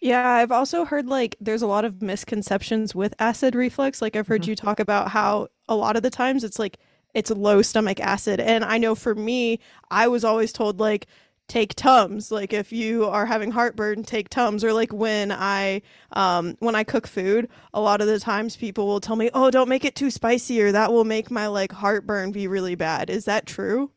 Yeah, I've also heard like there's a lot of misconceptions with acid reflux. Like I've heard mm-hmm. you talk about how a lot of the times it's like it's low stomach acid. And I know for me, I was always told like take tums. Like if you are having heartburn take tums. Or like when i um when i cook food a lot of the times people will tell me oh don't make it too spicy or that will make my like heartburn be really bad. Is that true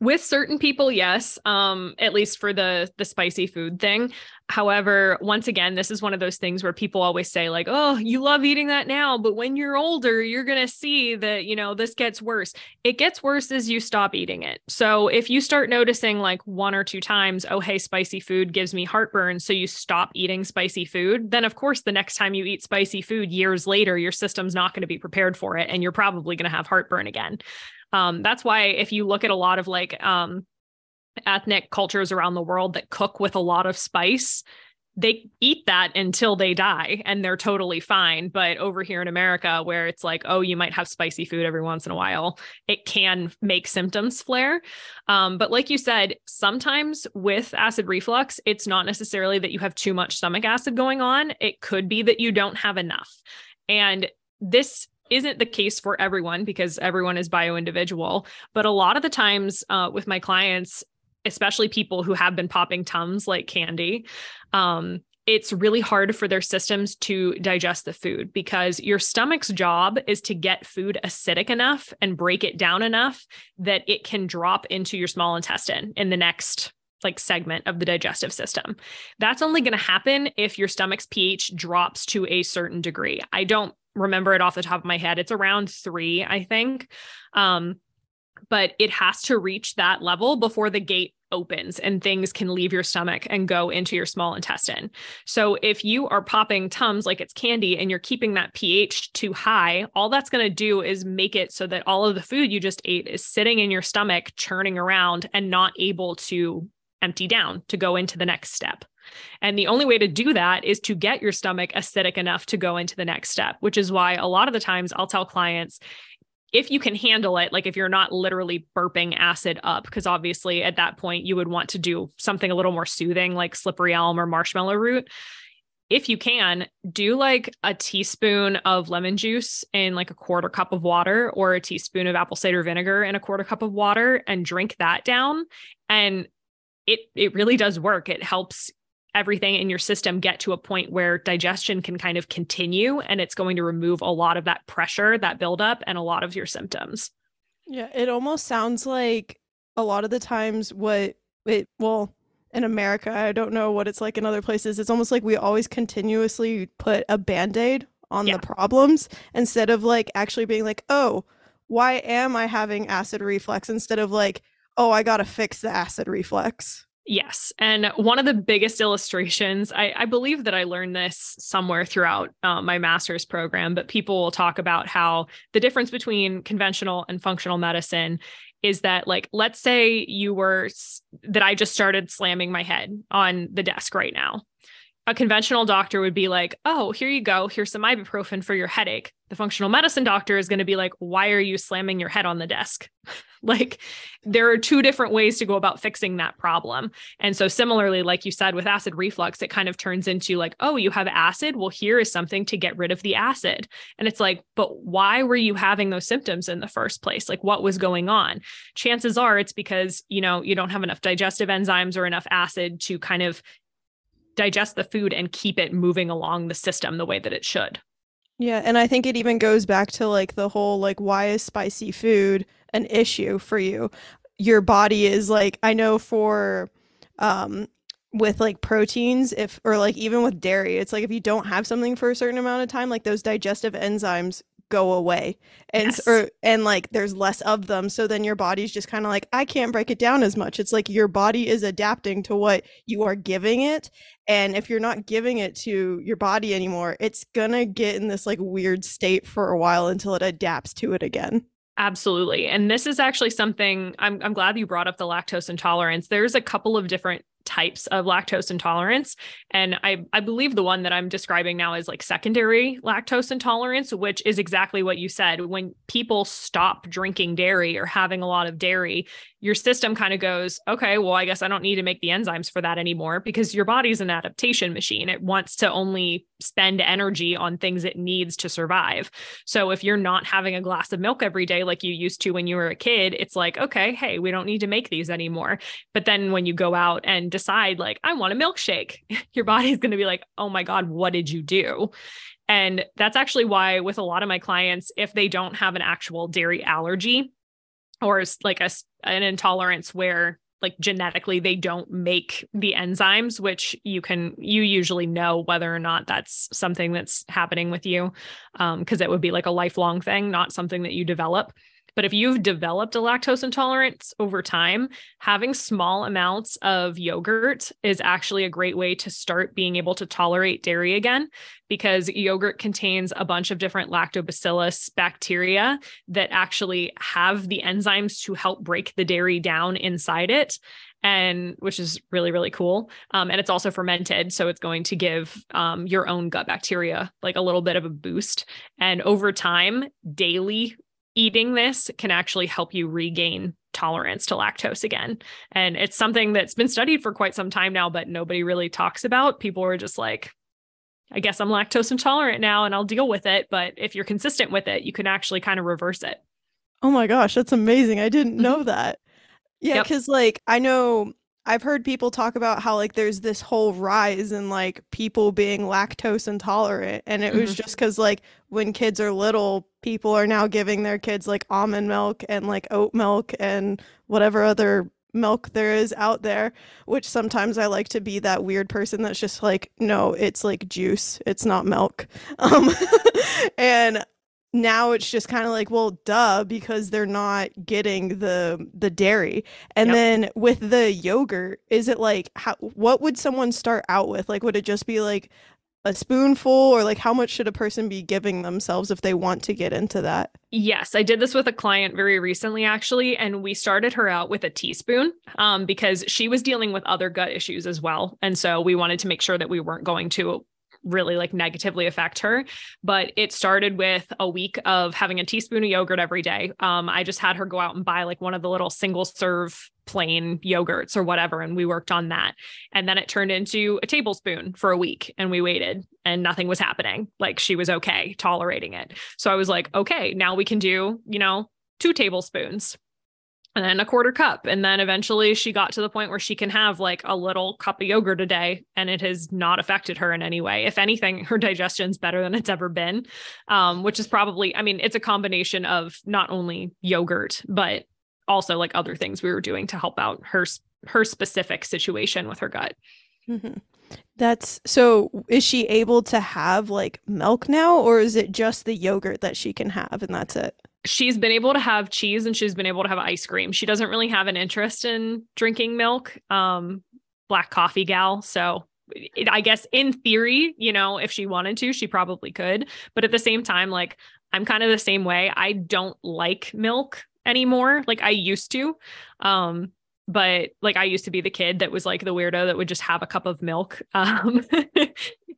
with certain people yes um at least for the the spicy food thing. However once again this is one of those things where people always say like oh you love eating that now but when you're older you're going to see that you know this gets worse. It gets worse as you stop eating it. So if you start noticing like one or two times oh hey spicy food gives me heartburn so you stop eating spicy food then of course the next time you eat spicy food years later your system's not going to be prepared for it and you're probably going to have heartburn again um, that's why if you look at a lot of like um, ethnic cultures around the world that cook with a lot of spice, they eat that until they die and they're totally fine. But over here in America, where it's like, oh, you might have spicy food every once in a while, it can make symptoms flare. Um, but like you said, sometimes with acid reflux, it's not necessarily that you have too much stomach acid going on, it could be that you don't have enough. And this isn't the case for everyone because everyone is bio individual. But a lot of the times uh, with my clients, especially people who have been popping tums like candy, um, it's really hard for their systems to digest the food because your stomach's job is to get food acidic enough and break it down enough that it can drop into your small intestine in the next like segment of the digestive system. That's only going to happen if your stomach's pH drops to a certain degree. I don't remember it off the top of my head. It's around three, I think. Um, but it has to reach that level before the gate opens and things can leave your stomach and go into your small intestine. So if you are popping Tums like it's candy and you're keeping that pH too high, all that's going to do is make it so that all of the food you just ate is sitting in your stomach churning around and not able to empty down to go into the next step. And the only way to do that is to get your stomach acidic enough to go into the next step, which is why a lot of the times I'll tell clients if you can handle it, like if you're not literally burping acid up, because obviously at that point you would want to do something a little more soothing, like slippery elm or marshmallow root. If you can, do like a teaspoon of lemon juice in like a quarter cup of water or a teaspoon of apple cider vinegar in a quarter cup of water and drink that down. And it it really does work. It helps everything in your system get to a point where digestion can kind of continue and it's going to remove a lot of that pressure, that buildup, and a lot of your symptoms. Yeah, it almost sounds like a lot of the times what it well in America, I don't know what it's like in other places. It's almost like we always continuously put a band-aid on yeah. the problems instead of like actually being like, oh, why am I having acid reflux? Instead of like, oh, I got to fix the acid reflux. Yes. And one of the biggest illustrations, I, I believe that I learned this somewhere throughout uh, my master's program, but people will talk about how the difference between conventional and functional medicine is that, like, let's say you were that I just started slamming my head on the desk right now a conventional doctor would be like, oh, here you go. Here's some ibuprofen for your headache. The functional medicine doctor is going to be like, why are you slamming your head on the desk? like, there are two different ways to go about fixing that problem. And so, similarly, like you said with acid reflux, it kind of turns into like, oh, you have acid. Well, here is something to get rid of the acid. And it's like, but why were you having those symptoms in the first place? Like, what was going on? Chances are it's because, you know, you don't have enough digestive enzymes or enough acid to kind of digest the food and keep it moving along the system the way that it should. Yeah, and I think it even goes back to like the whole like why is spicy food an issue for you? Your body is like I know for um with like proteins if or like even with dairy it's like if you don't have something for a certain amount of time like those digestive enzymes go away and yes. or and like there's less of them so then your body's just kind of like I can't break it down as much it's like your body is adapting to what you are giving it and if you're not giving it to your body anymore it's going to get in this like weird state for a while until it adapts to it again Absolutely. And this is actually something I'm, I'm glad you brought up the lactose intolerance. There's a couple of different types of lactose intolerance. And I, I believe the one that I'm describing now is like secondary lactose intolerance, which is exactly what you said. When people stop drinking dairy or having a lot of dairy, your system kind of goes, okay, well, I guess I don't need to make the enzymes for that anymore because your body's an adaptation machine. It wants to only spend energy on things it needs to survive. So if you're not having a glass of milk every day like you used to when you were a kid, it's like, okay, hey, we don't need to make these anymore. But then when you go out and decide, like, I want a milkshake, your body's going to be like, oh my God, what did you do? And that's actually why, with a lot of my clients, if they don't have an actual dairy allergy, or like a, an intolerance where like genetically they don't make the enzymes which you can you usually know whether or not that's something that's happening with you because um, it would be like a lifelong thing not something that you develop but if you've developed a lactose intolerance over time, having small amounts of yogurt is actually a great way to start being able to tolerate dairy again because yogurt contains a bunch of different lactobacillus bacteria that actually have the enzymes to help break the dairy down inside it and which is really really cool. Um, and it's also fermented so it's going to give um, your own gut bacteria like a little bit of a boost. And over time daily eating this can actually help you regain tolerance to lactose again. And it's something that's been studied for quite some time now, but nobody really talks about. People are just like, I guess I'm lactose intolerant now and I'll deal with it. But if you're consistent with it, you can actually kind of reverse it. Oh my gosh, that's amazing. I didn't know mm-hmm. that. Yeah, because yep. like I know I've heard people talk about how like there's this whole rise in like people being lactose intolerant and it mm-hmm. was just cuz like when kids are little people are now giving their kids like almond milk and like oat milk and whatever other milk there is out there which sometimes I like to be that weird person that's just like no it's like juice it's not milk um and now it's just kind of like well duh because they're not getting the the dairy. And yep. then with the yogurt is it like how what would someone start out with? Like would it just be like a spoonful or like how much should a person be giving themselves if they want to get into that? Yes i did this with a client very recently actually and we started her out with a teaspoon um, because she was dealing with other gut issues as well and so we wanted to make sure that we weren't going to really like negatively affect her. But it started with a week of having a teaspoon of yogurt every day. Um, I just had her go out and buy like one of the little single serve plain yogurts or whatever. And we worked on that. And then it turned into a tablespoon for a week and we waited and nothing was happening. Like she was okay tolerating it. So I was like, okay, now we can do, you know, two tablespoons and then a quarter cup. And then eventually she got to the point where she can have like a little cup of yogurt a day and it has not affected her in any way. If anything, her digestion's better than it's ever been, um, which is probably, I mean, it's a combination of not only yogurt, but also like other things we were doing to help out her her specific situation with her gut. Mm-hmm. That's so is she able to have like milk now or is it just the yogurt that she can have and that's it? She's been able to have cheese and she's been able to have ice cream. She doesn't really have an interest in drinking milk. Um, black coffee gal. So it, I guess in theory, you know, if she wanted to, she probably could. But at the same time, like I'm kind of the same way. I don't like milk anymore. Like I used to. Um, but like I used to be the kid that was like the weirdo that would just have a cup of milk um,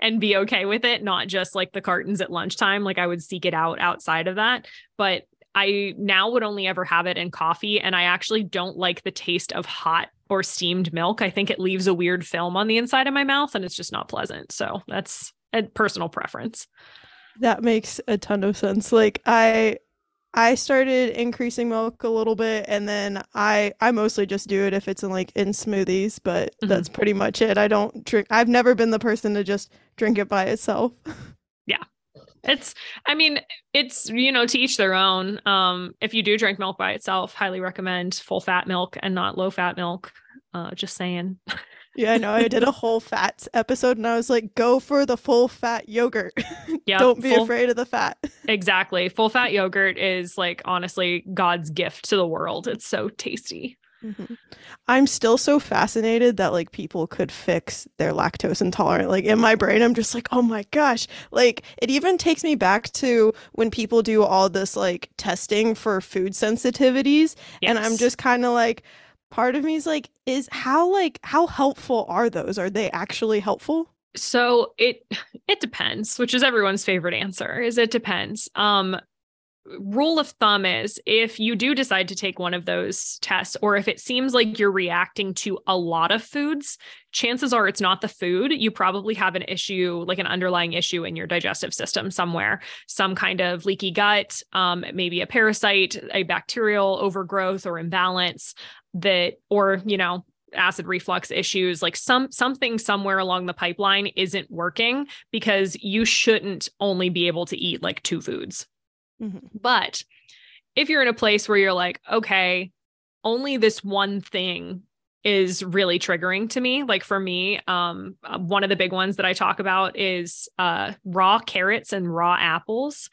and be okay with it, not just like the cartons at lunchtime. Like I would seek it out outside of that. But I now would only ever have it in coffee. And I actually don't like the taste of hot or steamed milk. I think it leaves a weird film on the inside of my mouth and it's just not pleasant. So that's a personal preference. That makes a ton of sense. Like I I started increasing milk a little bit and then I I mostly just do it if it's in like in smoothies, but mm-hmm. that's pretty much it. I don't drink I've never been the person to just drink it by itself. It's, I mean, it's, you know, to each their own. Um, if you do drink milk by itself, highly recommend full fat milk and not low fat milk. Uh, just saying. yeah, I know. I did a whole fats episode and I was like, go for the full fat yogurt. Yeah. Don't be full, afraid of the fat. exactly. Full fat yogurt is like honestly God's gift to the world. It's so tasty. Mm-hmm. I'm still so fascinated that like people could fix their lactose intolerant. Like in my brain, I'm just like, oh my gosh. Like it even takes me back to when people do all this like testing for food sensitivities. Yes. And I'm just kind of like, part of me is like, is how like how helpful are those? Are they actually helpful? So it it depends, which is everyone's favorite answer. Is it depends. Um rule of thumb is if you do decide to take one of those tests, or if it seems like you're reacting to a lot of foods, chances are it's not the food. You probably have an issue, like an underlying issue in your digestive system somewhere, some kind of leaky gut, um, maybe a parasite, a bacterial overgrowth or imbalance that, or, you know, acid reflux issues like some something somewhere along the pipeline isn't working because you shouldn't only be able to eat like two foods Mm-hmm. But if you're in a place where you're like, okay, only this one thing is really triggering to me like for me um uh, one of the big ones that i talk about is uh raw carrots and raw apples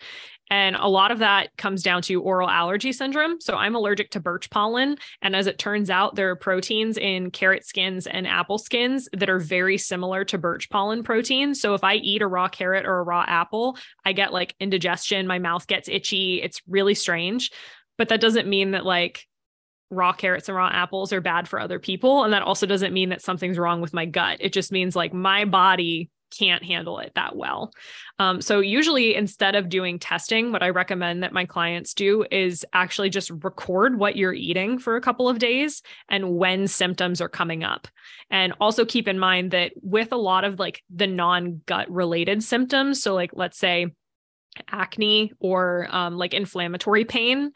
and a lot of that comes down to oral allergy syndrome. So I'm allergic to birch pollen. And as it turns out, there are proteins in carrot skins and apple skins that are very similar to birch pollen proteins. So if I eat a raw carrot or a raw apple, I get like indigestion, my mouth gets itchy. It's really strange. But that doesn't mean that like raw carrots and raw apples are bad for other people. And that also doesn't mean that something's wrong with my gut. It just means like my body can't handle it that well. Um, so, usually, instead of doing testing, what I recommend that my clients do is actually just record what you're eating for a couple of days and when symptoms are coming up. And also keep in mind that with a lot of like the non gut related symptoms, so like let's say acne or um, like inflammatory pain,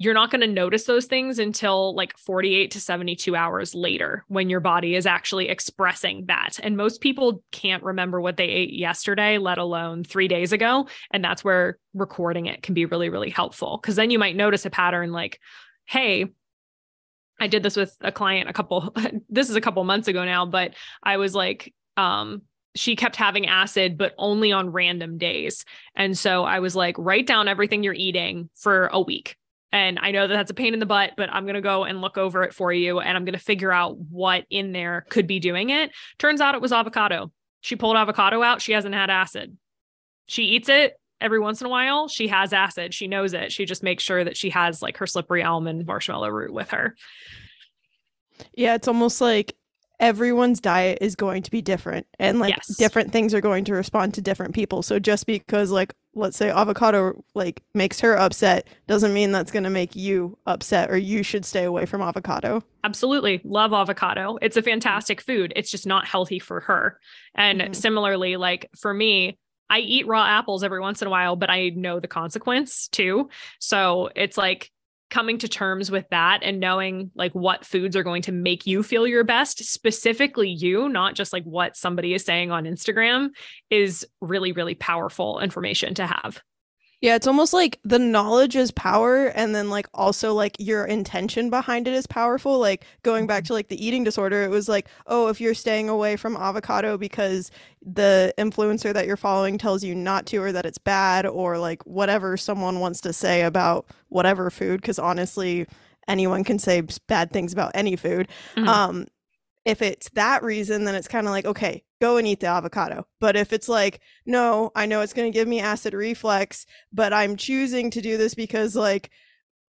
you're not going to notice those things until like 48 to 72 hours later when your body is actually expressing that. And most people can't remember what they ate yesterday, let alone three days ago. And that's where recording it can be really, really helpful. Cause then you might notice a pattern like, hey, I did this with a client a couple, this is a couple months ago now, but I was like, um, she kept having acid, but only on random days. And so I was like, write down everything you're eating for a week and I know that that's a pain in the butt, but I'm going to go and look over it for you and I'm going to figure out what in there could be doing it. Turns out it was avocado. She pulled avocado out. She hasn't had acid. She eats it every once in a while. She has acid. She knows it. She just makes sure that she has like her slippery elm and marshmallow root with her. Yeah, it's almost like everyone's diet is going to be different and like yes. different things are going to respond to different people. So just because like let's say avocado like makes her upset doesn't mean that's going to make you upset or you should stay away from avocado. Absolutely. Love avocado. It's a fantastic food. It's just not healthy for her. And mm-hmm. similarly like for me, I eat raw apples every once in a while, but I know the consequence too. So it's like coming to terms with that and knowing like what foods are going to make you feel your best, specifically you, not just like what somebody is saying on Instagram, is really, really powerful information to have. Yeah, it's almost like the knowledge is power and then like also like your intention behind it is powerful. Like going back to like the eating disorder, it was like, oh, if you're staying away from avocado because the influencer that you're following tells you not to or that it's bad or like whatever someone wants to say about whatever food because honestly, anyone can say bad things about any food. Mm-hmm. Um if it's that reason, then it's kind of like, okay, go and eat the avocado. But if it's like, no, I know it's going to give me acid reflux, but I'm choosing to do this because like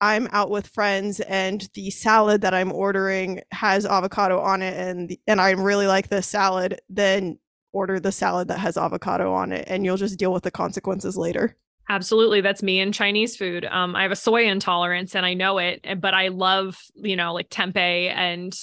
I'm out with friends and the salad that I'm ordering has avocado on it and and I really like this salad, then order the salad that has avocado on it and you'll just deal with the consequences later. Absolutely. That's me in Chinese food. Um, I have a soy intolerance and I know it, but I love, you know, like tempeh and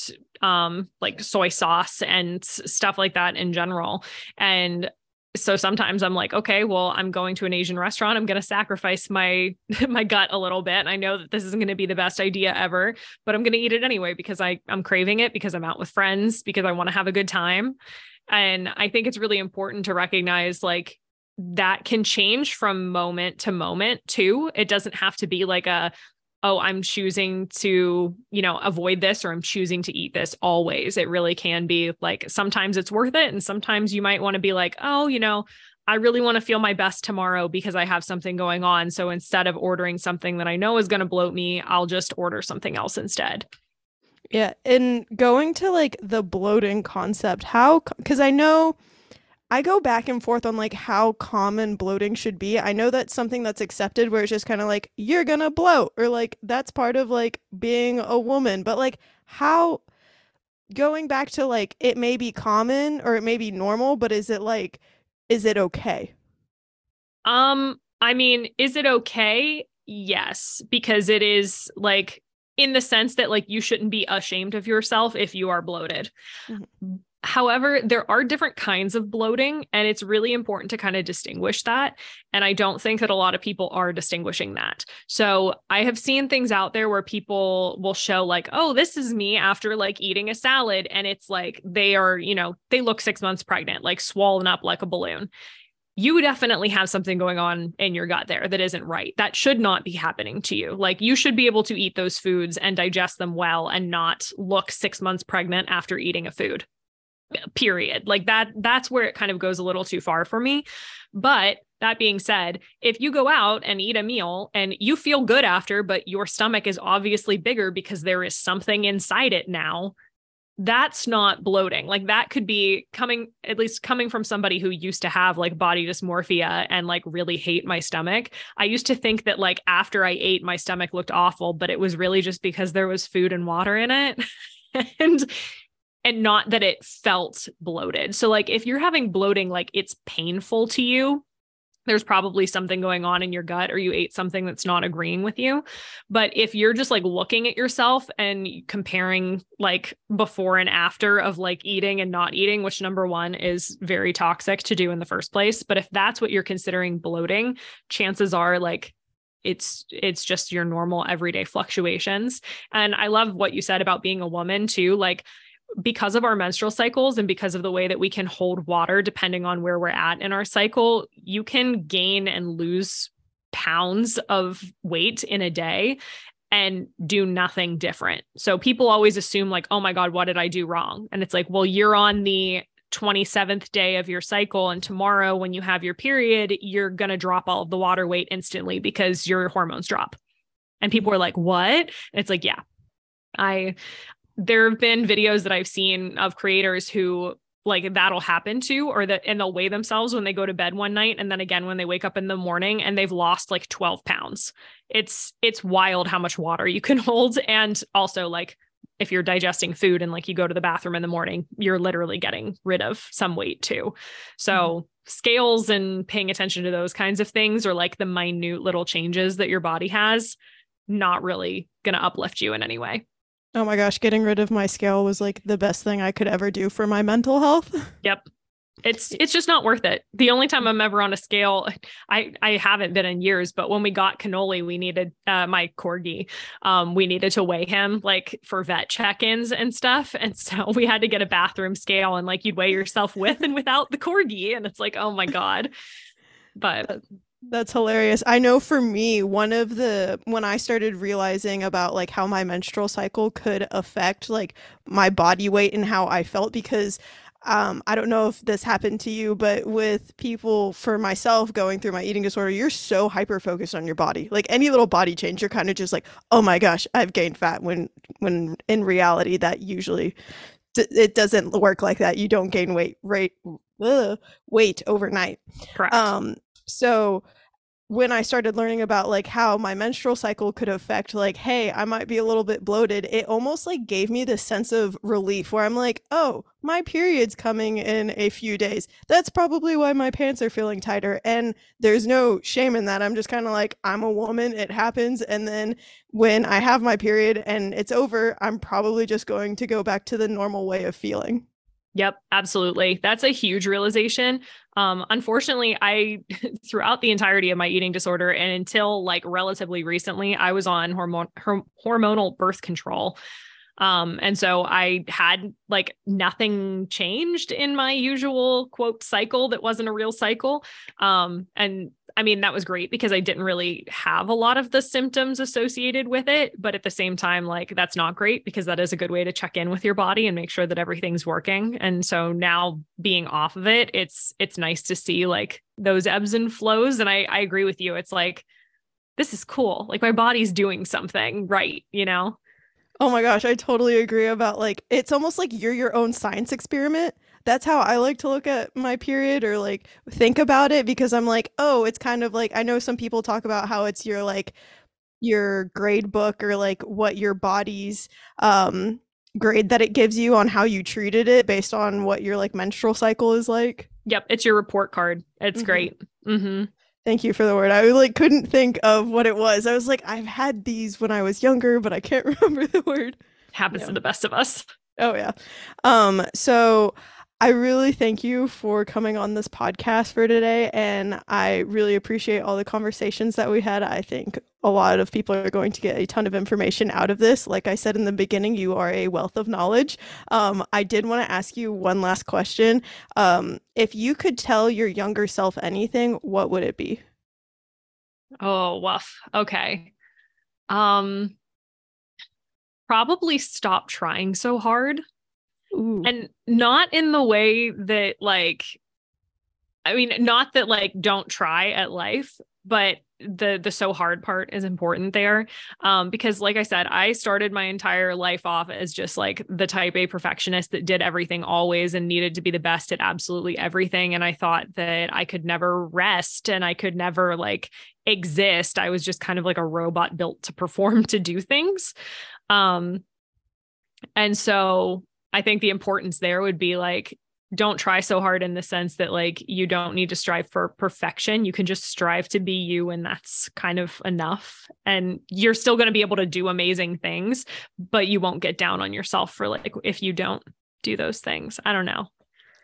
um, like soy sauce and stuff like that in general. And so sometimes I'm like, okay, well, I'm going to an Asian restaurant. I'm going to sacrifice my my gut a little bit. I know that this isn't going to be the best idea ever, but I'm going to eat it anyway because I I'm craving it because I'm out with friends because I want to have a good time. And I think it's really important to recognize like that can change from moment to moment too. It doesn't have to be like a, oh, I'm choosing to, you know, avoid this or I'm choosing to eat this always. It really can be like sometimes it's worth it. And sometimes you might want to be like, oh, you know, I really want to feel my best tomorrow because I have something going on. So instead of ordering something that I know is going to bloat me, I'll just order something else instead. Yeah. And going to like the bloating concept, how, because I know I go back and forth on like how common bloating should be. I know that's something that's accepted where it's just kind of like you're going to bloat or like that's part of like being a woman, but like how going back to like it may be common or it may be normal, but is it like is it okay? Um I mean, is it okay? Yes, because it is like in the sense that like you shouldn't be ashamed of yourself if you are bloated. Mm-hmm. However, there are different kinds of bloating, and it's really important to kind of distinguish that. And I don't think that a lot of people are distinguishing that. So I have seen things out there where people will show, like, oh, this is me after like eating a salad. And it's like they are, you know, they look six months pregnant, like swollen up like a balloon. You definitely have something going on in your gut there that isn't right. That should not be happening to you. Like, you should be able to eat those foods and digest them well and not look six months pregnant after eating a food period. Like that that's where it kind of goes a little too far for me. But that being said if you go out and eat a meal and you feel good after but your stomach is obviously bigger because there is something inside it now that's not bloating. Like that could be coming at least coming from somebody who used to have like body dysmorphia and like really hate my stomach. I used to think that like after i ate my stomach looked awful but it was really just because there was food and water in it. And and not that it felt bloated. So like if you're having bloating like it's painful to you, there's probably something going on in your gut or you ate something that's not agreeing with you. But if you're just like looking at yourself and comparing like before and after of like eating and not eating, which number one is very toxic to do in the first place. But if that's what you're considering bloating, chances are like it's it's just your normal everyday fluctuations and i love what you said about being a woman too like because of our menstrual cycles and because of the way that we can hold water depending on where we're at in our cycle, you can gain and lose pounds of weight in a day and do nothing different. So people always assume, like, oh my God, what did I do wrong? And it's like, well, you're on the 27th day of your cycle. And tomorrow, when you have your period, you're going to drop all of the water weight instantly because your hormones drop. And people are like, what? And it's like, yeah, I there have been videos that I've seen of creators who like that'll happen to or that and they'll weigh themselves when they go to bed one night and then again when they wake up in the morning and they've lost like 12 pounds. It's it's wild how much water you can hold and also like if you're digesting food and like you go to the bathroom in the morning you're literally getting rid of some weight too. So mm-hmm. scales and paying attention to those kinds of things or like the minute little changes that your body has not really going to uplift you in any way Oh my gosh, getting rid of my scale was like the best thing I could ever do for my mental health. Yep. It's it's just not worth it. The only time I'm ever on a scale, I I haven't been in years, but when we got cannoli, we needed uh, my corgi. Um, we needed to weigh him like for vet check-ins and stuff, and so we had to get a bathroom scale, and like you'd weigh yourself with and without the corgi, and it's like, oh my god. But That's hilarious. I know for me, one of the when I started realizing about like how my menstrual cycle could affect like my body weight and how I felt because um, I don't know if this happened to you, but with people for myself going through my eating disorder, you're so hyper focused on your body. Like any little body change, you're kind of just like, oh my gosh, I've gained fat. When when in reality, that usually it doesn't work like that. You don't gain weight rate ugh, weight overnight. Correct. Um, so when I started learning about like how my menstrual cycle could affect like hey I might be a little bit bloated it almost like gave me this sense of relief where I'm like oh my period's coming in a few days. That's probably why my pants are feeling tighter and there's no shame in that I'm just kind of like I'm a woman it happens and then when I have my period and it's over I'm probably just going to go back to the normal way of feeling Yep, absolutely. That's a huge realization. Um, unfortunately, I throughout the entirety of my eating disorder and until like relatively recently, I was on hormone hormonal birth control. Um, and so I had like nothing changed in my usual quote cycle that wasn't a real cycle. Um, and I mean, that was great because I didn't really have a lot of the symptoms associated with it. But at the same time, like that's not great because that is a good way to check in with your body and make sure that everything's working. And so now being off of it, it's it's nice to see like those ebbs and flows. And I, I agree with you. It's like, this is cool. Like my body's doing something right, you know? Oh my gosh, I totally agree about like it's almost like you're your own science experiment. That's how I like to look at my period or like think about it because I'm like, oh, it's kind of like I know some people talk about how it's your like your grade book or like what your body's um grade that it gives you on how you treated it based on what your like menstrual cycle is like. Yep, it's your report card. It's mm-hmm. great. Mm-hmm. Thank you for the word. I like couldn't think of what it was. I was like, I've had these when I was younger, but I can't remember the word. Happens to the best of us. Oh yeah. Um so I really thank you for coming on this podcast for today. And I really appreciate all the conversations that we had. I think a lot of people are going to get a ton of information out of this. Like I said in the beginning, you are a wealth of knowledge. Um, I did want to ask you one last question. Um, if you could tell your younger self anything, what would it be? Oh, woof. Okay. Um, probably stop trying so hard. Ooh. and not in the way that like I mean, not that like don't try at life, but the the so hard part is important there. Um because like i said i started my entire life off as just like the type a perfectionist that did everything always and needed to be the best at absolutely everything. And i thought that i could never rest and i could never like exist. I was just kind of like a robot built to perform to do things. Um and so I think the importance there would be like, don't try so hard in the sense that like you don't need to strive for perfection. You can just strive to be you, and that's kind of enough. And you're still going to be able to do amazing things, but you won't get down on yourself for like if you don't do those things. I don't know.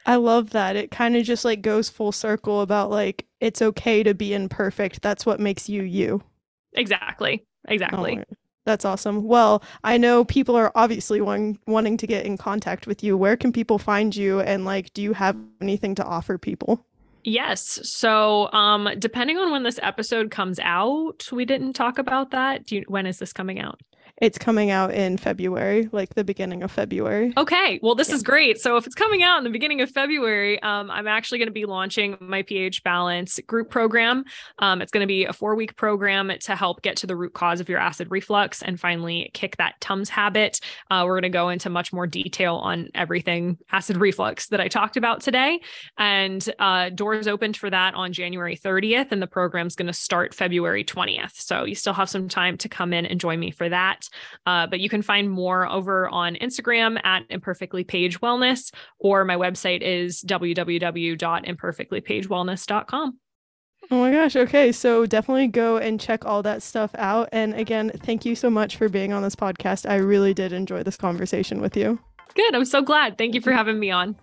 I love that. It kind of just like goes full circle about like it's okay to be imperfect. That's what makes you you. Exactly. Exactly. Oh, that's awesome. Well, I know people are obviously wanting wanting to get in contact with you. Where can people find you and like do you have anything to offer people? Yes. So, um depending on when this episode comes out, we didn't talk about that. Do you, when is this coming out? It's coming out in February, like the beginning of February. Okay. Well, this yeah. is great. So if it's coming out in the beginning of February, um, I'm actually going to be launching my pH Balance group program. Um, it's going to be a four week program to help get to the root cause of your acid reflux and finally kick that Tums habit. Uh, we're going to go into much more detail on everything acid reflux that I talked about today. And uh, doors opened for that on January 30th, and the program's going to start February 20th. So you still have some time to come in and join me for that. Uh, but you can find more over on Instagram at Imperfectly Paige Wellness, or my website is www.imperfectlypaigewellness.com. Oh my gosh. Okay. So definitely go and check all that stuff out. And again, thank you so much for being on this podcast. I really did enjoy this conversation with you. Good. I'm so glad. Thank you for having me on.